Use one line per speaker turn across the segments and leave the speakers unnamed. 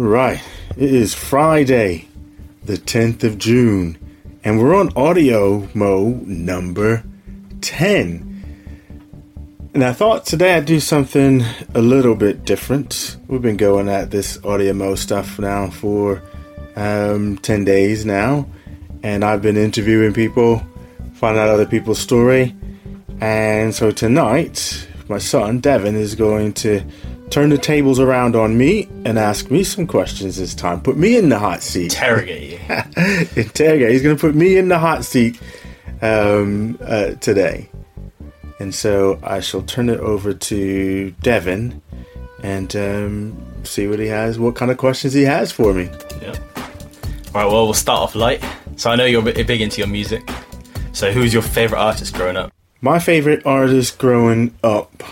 Right. It is Friday, the 10th of June, and we're on audio mo number 10. And I thought today I'd do something a little bit different. We've been going at this audio mo stuff now for um, 10 days now, and I've been interviewing people, finding out other people's story. And so tonight, my son Devin is going to turn the tables around on me and ask me some questions this time. Put me in the hot seat.
Interrogate you.
Interrogate. He's going to put me in the hot seat um, uh, today. And so I shall turn it over to Devin and um, see what he has, what kind of questions he has for me.
Yeah. All right. Well, we'll start off light. So I know you're bi- big into your music. So who's your favorite artist growing up?
My favorite artist growing up.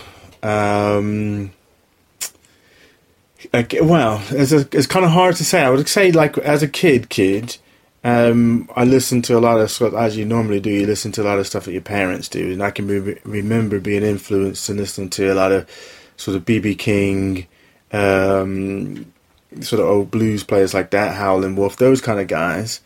Um, okay, well, it's, a, it's kind of hard to say. I would say, like, as a kid, kid, um, I listened to a lot of stuff, as you normally do, you listen to a lot of stuff that your parents do. And I can re- remember being influenced and listening to a lot of sort of BB King, um, sort of old blues players like that, Howlin' Wolf, those kind of guys.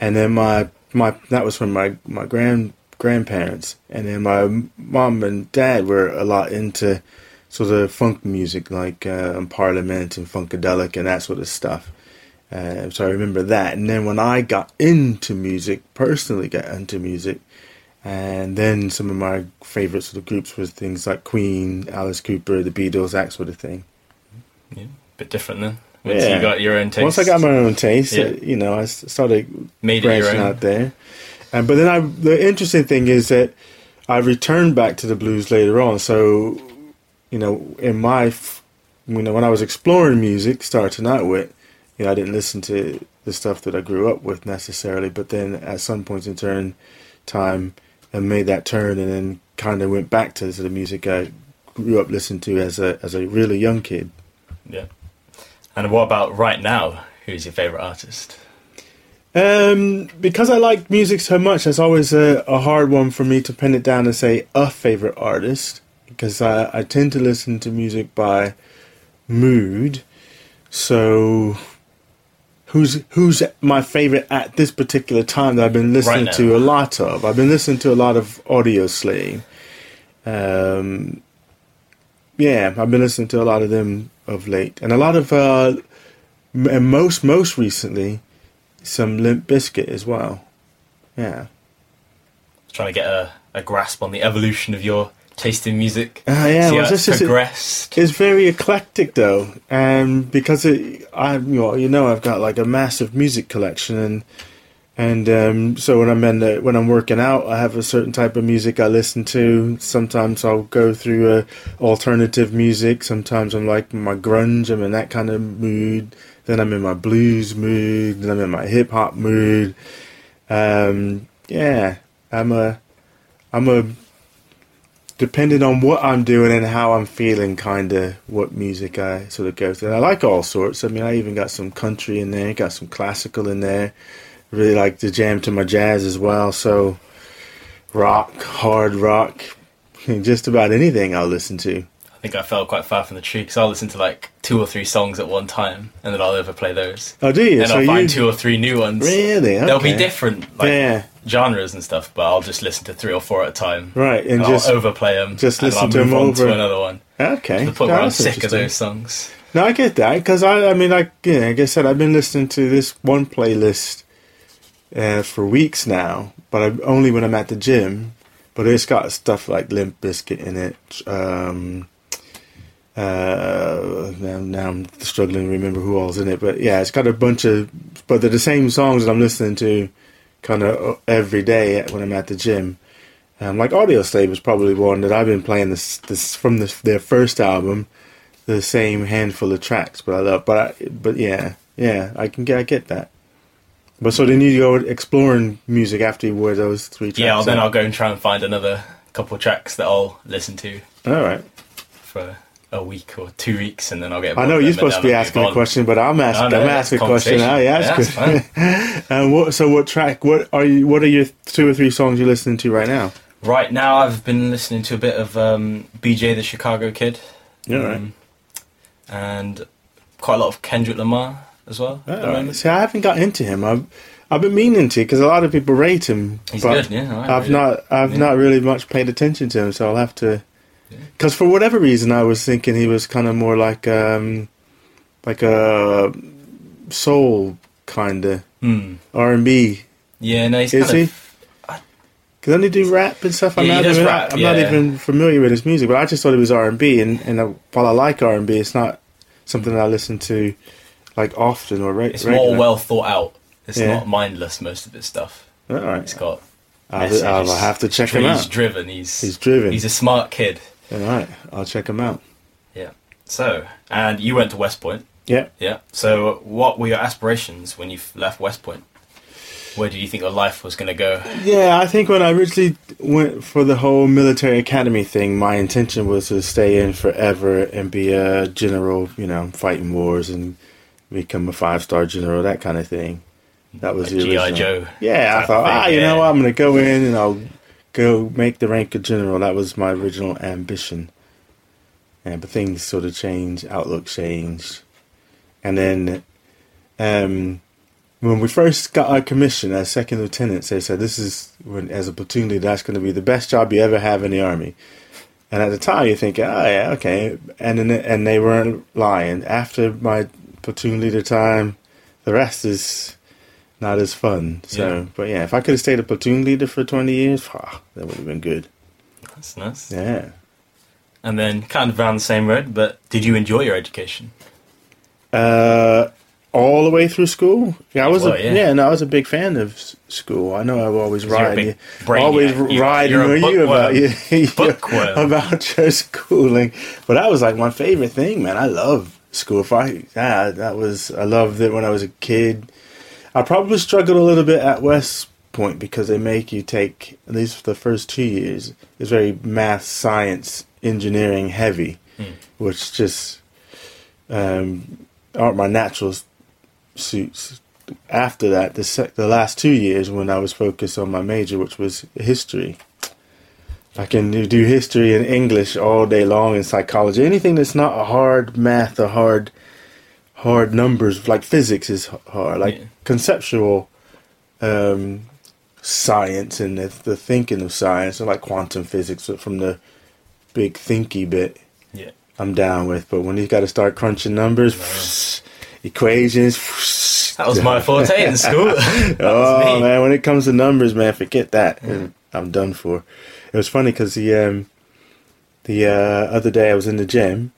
And then my, my that was from my, my grand grandparents. And then my mom and dad were a lot into sort of funk music like uh, Parliament and Funkadelic and that sort of stuff. Uh, so I remember that. And then when I got into music, personally got into music, and then some of my favorite sort of groups was things like Queen, Alice Cooper, the Beatles, that sort of thing.
Yeah. a Bit different then. Once
Yeah.
you got your own taste.
Once I got my own taste,
Yeah.
uh, you know, I started
Made
branching
own.
out there. Um, but then I, the interesting thing is that I returned back to the blues later on. So, you know, in my, you know, when I was exploring music, starting out with, you know, I didn't listen to the stuff that I grew up with necessarily. But then at some points in turn time, I made that turn and then kind of went back to, to the music I grew up listening to as a as a really young kid.
Yeah. And what about right now? Who's your favorite artist?
Um, because I like music so much, that's always a, a hard one for me to pin it down and say a favorite artist. Because I, I tend to listen to music by mood. So, who's who's my favorite at this particular time that I've been listening
now.
to a lot of? I've been listening to a lot of Audioslave. Um, yeah, I've been listening to a lot of them of late, and a lot of uh, and most most recently some Limp Bizkit as well. Yeah.
Trying to get a, a grasp on the evolution of your taste in music.
Ah, yeah, well,
it's progressed.
It's very eclectic though, and because it, I, you know, you know, I've got like a massive music collection, and and um, so when I'm in the, when I'm working out, I have a certain type of music I listen to. Sometimes I'll go through uh, alternative music. Sometimes I'm like my grunge. I'm in that kind of mood. Then I'm in my blues mood. Then I'm in my hip hop mood. Um, yeah, I'm a, I'm a depending on what I'm doing and how I'm feeling, kind of what music I sort of go through. And I like all sorts. I mean, I even got some country in there, got some classical in there. Really like to jam to my jazz as well. So, rock, hard rock, just about anything I'll listen to.
I think I fell quite far from the tree because I'll listen to like two or three songs at one time and then I'll overplay those.
Oh, do you?
And
so
I'll find
you
two or three new ones.
really?
They'll be different like,
Yeah.
Genres and stuff, but I'll just listen to three or four at a time.
Right, and
I'll
just
overplay them.
just
and
listen
I'll
to
move
'em
on
over.
to another one.
okay.
To the point
No,
where I'm sick of those songs.
No, I get that because I, I mean, like, yeah, like I guess I said, I've been listening to this one playlist uh, for weeks now, but I, only when I'm at the gym. But it's got stuff like Limp Bizkit in it. Um, uh, now, now I'm struggling to remember who all's in it, but yeah, it's got a bunch of, but they're the same songs that I'm listening to, kind of every day when I'm at the gym. Um, like Audioslave was probably one that I've been playing this this from the, their first album the same handful of tracks, but I love. But I, but yeah, yeah, I can get I get that. But so then you go exploring music after you wear those three tracks.
Yeah, well, then. I'll go and try and find another couple tracks that I'll listen to
All right.
for a week or two weeks, and then I'll get.
I know you're supposed to be asking a question, but I'm asking.
No, no,
I'm asking a question.
conversation.
Oh, yeah,
Yeah,
that's
that's
and what? So what track? What are you? What are your two or three songs you're listening to right now?
Right now, I've been listening to a bit of um, BJ the Chicago Kid.
Yeah, right.
Um, and quite a lot of Kendrick Lamar as well. at the moment.
See, I haven't got into him. I've I've been meaning to because a lot of people rate him.
He's
but
good, yeah, I
I've not I've
Yeah.
not really much paid attention to him, so I'll have to. Because for whatever reason, I was thinking he was kind of more like um, like a soul kind of
Hmm.
R and B.
Yeah, no, he's
Is he? Because he do rap and stuff. I'm
Yeah,
not even
rap,
I'm not even familiar with his music, but I just thought it was R and B. And and uh, while I like R and B, it's not something that I listen to like often or re-
It's
regular.
more well thought out. It's
Yeah.
not mindless. Most of his stuff.
All right.
It's got.
I'll. I'll have to check him out.
He's driven. He's
He's driven.
He's a smart kid.
All right, I'll check him out.
Yeah. So, and you went to West Point.
Yeah.
Yeah. So, what were your aspirations when you left West Point? Where did you think your life was going to go?
Yeah, I think when I originally went for the whole military academy thing, my intention was to stay in forever and be a general, you know, fighting wars and become a five star general, that kind of thing. That was
Like
the
G.I.
original.
Joe
Yeah, I thought, ah, you know
yeah.
what, I'm going to go in and I'll go make the rank of general. That was my original ambition. And but things sort of changed, outlook changed, and then um, when we first got our commission as second lieutenants, they said this is when as a platoon leader, that's going to be the best job you ever have in the army. And at the time, you think, oh yeah, okay, and then, and they weren't lying. After my platoon leader time, the rest is not as fun. So,
Yeah.
but yeah, if I could have stayed a platoon leader for 20 years, ah, that would have been good.
That's nice.
Yeah.
And then, kind of around the same road, but did you enjoy your education?
Uh, all the way through school. Yeah, I was.
Well,
a,
yeah.
yeah. no, I was a big fan of school. I know I've always
'Cause you're a
ride. you- always
You-
riding
you're a
you about you, about your schooling. But that was like my favorite thing, man. I love school. If I yeah, that was I loved it when I was a kid. I probably struggled a little bit at West Point because they make you take at least for the first two years. It's very math, science, engineering heavy,
Hmm.
which just um, aren't my natural suits. After that, the sec- the last two years when I was focused on my major, which was history, I can do do history and English all day long and psychology. Anything that's not a hard math or hard hard numbers like physics is hard. Like
Yeah.
conceptual um, science and the, the thinking of science, or like quantum physics from the big thinky bit.
Yeah.
I'm down with, but when you got to start crunching numbers, equations.
That was my forte in school.
Oh man, when it comes to numbers, man, forget that. I'm done for. It was funny because the um, the uh, other day I was in the gym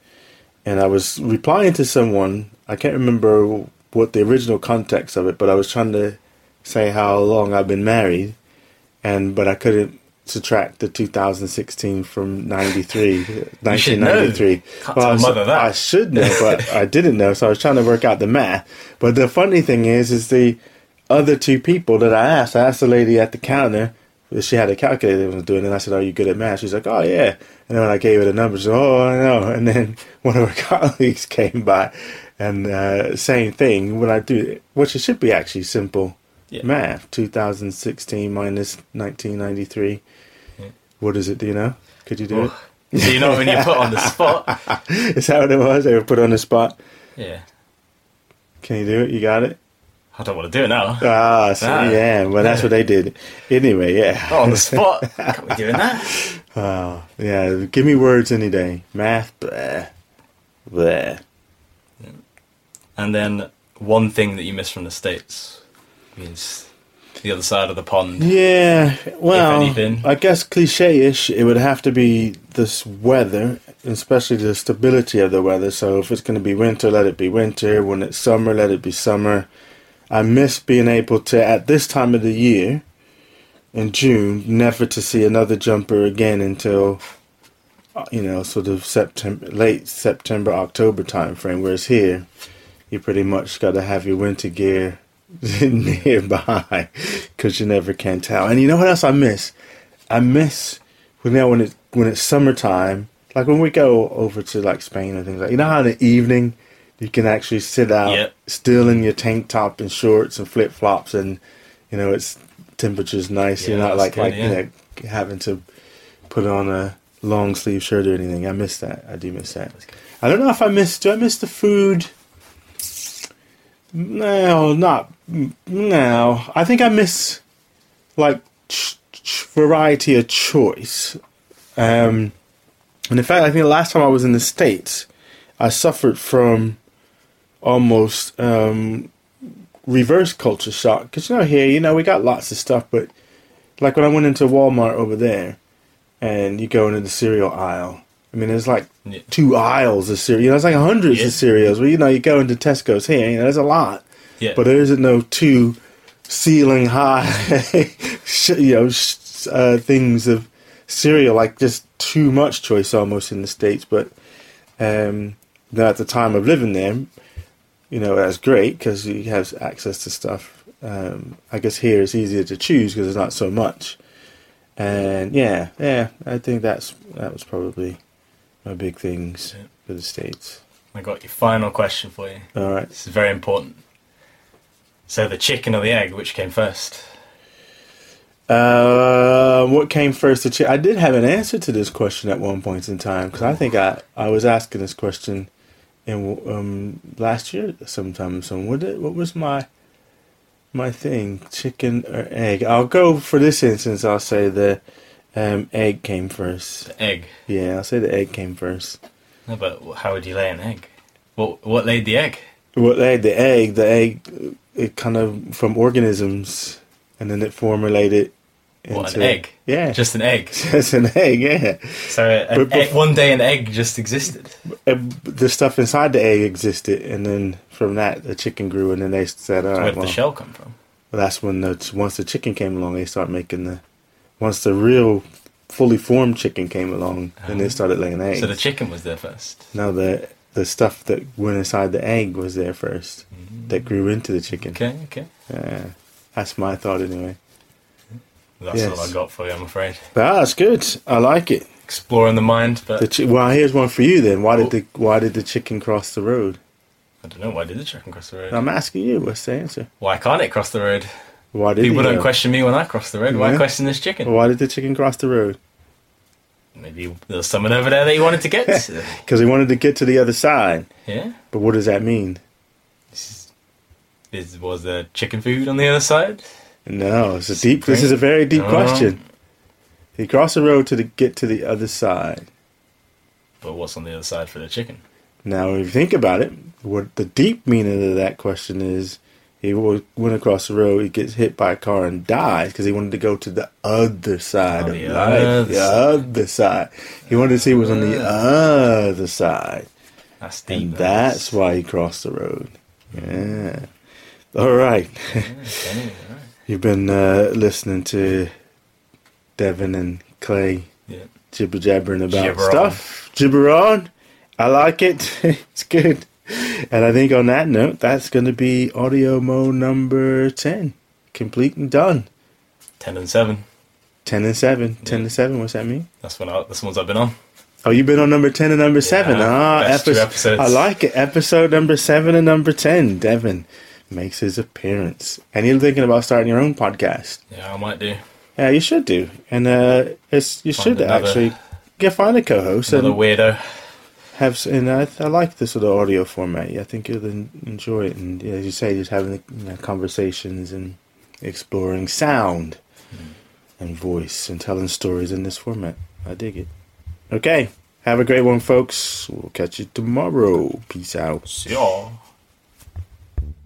and I was replying to someone. I can't remember what the original context of it, but I was trying to say how long I've been married, and but I couldn't subtract the 2016 from 93,
should
1993.
know. Can't
Well, I, was-. I should know, but I didn't know, so I was trying to work out the math. But the funny thing is, is the other two people that I asked, I asked the lady at the counter, she had a calculator that was doing it, and I said, Are you good at math? She's like, Oh, yeah. And then when I gave her the numbers, oh, I know. And then one of her colleagues came by, and uh, same thing. When I do it, which it should be actually simple
Yeah.
math 2016 minus 1993.
Yeah.
What is it? Do you know? Could you do it?
Oh. So you know when you're put on the spot.
Is that what it was? They were put on the spot.
Yeah.
Can you do it? You got it?
I don't want to do it now.
Ah, so,
Ah.
yeah. Well, that's what they did. Anyway, yeah.
Not on the spot. Can't be doing that.
Oh, yeah. Give me words any day. Math, blah. Blah.
And then one thing that you miss from the States is the other side of the pond.
Yeah, well,
anything.
I guess cliche-ish. It would have to be this weather, especially the stability of the weather. So if it's going to be winter, let it be winter. When it's summer, let it be summer. I miss being able to, at this time of the year, in June, never to see another jumper again until, uh, you know, sort of September, late September, October time frame. Whereas here, you pretty much got to have your winter gear nearby because you never can tell. And you know what else I miss? I miss when know when it when it's summertime, like when we go over to like Spain and things like. You know how in the evening you can actually sit out
Yep.
still in your tank top and shorts and flip flops, and you know it's temperature's nice. You're not like
good,
like
yeah.
you know having to put on a long sleeve shirt or anything. I miss that. I do miss that. I don't know if I miss. Do I miss the food? No, not no. I think I miss like ch- ch- variety of choice. Um, and in fact, I think the last time I was in the states, I suffered from almost um, reverse culture shock. Because you know, here, you know, we got lots of stuff, but like when I went into Walmart over there, and you go into the cereal aisle. I mean, there's like
Yeah.
two aisles of cereal. You know, it's like hundreds
Yeah.
of cereals. Well, you know, you go into Tesco's here, you know, there's a lot,
Yeah.
but there isn't no two ceiling high, you know, uh, things of cereal. Like just too much choice almost in the states. But um, now at the time of living there, you know, that's great because you have access to stuff. Um, I guess here it's easier to choose because there's not so much. And yeah, yeah, I think that's that was probably my big things for the states.
I got your final question for you.
All right.
This is very important. So the chicken or the egg, which came first?
Uh, what came first? The chi- I did have an answer to this question at one point in time because I think I, I was asking this question in um last year sometime. So what did, what was my my thing? Chicken or egg? I'll go for this instance. I'll say the um, egg came first.
The egg.
Yeah, I'll say the egg came first.
No, but how would you lay an egg? What what laid the egg?
The egg, the egg, the egg, it kind of from organisms, and then it formulated.
What,
into-
an egg?
Yeah,
Just an egg.
just an egg. Yeah.
So an
But- but-
egg, one day an egg just existed.
Uh, the stuff inside the egg existed, and then from that the chicken grew, and then they said, "All
Where
right,
did
well,
the shell come from?
that's when the once the chicken came along, they started making the once the real fully formed chicken came along, then they started laying eggs.
So the chicken was there first.
No, the the stuff that went inside the egg was there first, that grew into the chicken.
Okay, okay.
Yeah, that's my thought anyway.
That's
Yes.
all I got for you, I'm afraid.
But that's good. I like it.
Exploring the mind, but
The chi- well, here's one for you then. Why
Oh.
did the why did the chicken cross the road?
I don't know why did the chicken cross the road.
I'm asking you. What's the answer?
why can't it cross the road?
Why did
People don't
go?
question me when I cross the road. Why
Yeah.
question this chicken?
Why did the chicken cross the road?
Maybe there's someone over there that he wanted to get to.
Because he wanted to get to the other side.
yeah.
But what does that mean?
Is, was there chicken food on the other side?
No, it's a deep. This is a very deep
Oh.
question. He crossed the road to the, get to the other side.
But what's on the other side for the chicken?
Now, if you think about it, what the deep meaning of that question is, he went across the road. He gets hit by a car and dies because he wanted to go to the other side
Oh,
of
the
life.
other
The
side.
other side. He wanted to see what was on the uh. other side.
That's deep.
And that's why he crossed the road. Yeah. All right.
Okay, alright.
You've been uh, listening to Devin and Clay
Yeah.
jibber jabbering about
Gibber on.
stuff. Gibber on. I like it. it's good. And I think on that note, that's going to be audio mo number 10. Complete and done.
Ten and seven.
10 and 7. 10
Yeah.
and 7, what's that mean?
That's when I, that's the ones I've been on.
Oh, you've been on number 10 and number 7. Ah,
best two episodes.
I like it. Episode number 7 and number 10. Devin makes his appearance. And you're thinking about starting your own podcast.
Yeah, I might do.
Yeah, you should do. And uh, it's you
Find
should
another-
actually get find a co-host
Another
and
weirdo.
have. And I, I like this sort of audio format. Yeah, I think you'll enjoy it. And yeah, as you say, just having you know, conversations and exploring sound and voice and telling stories in this format. I dig it. Okay, have a great one, folks. We'll catch you tomorrow. Peace out.
See y'all.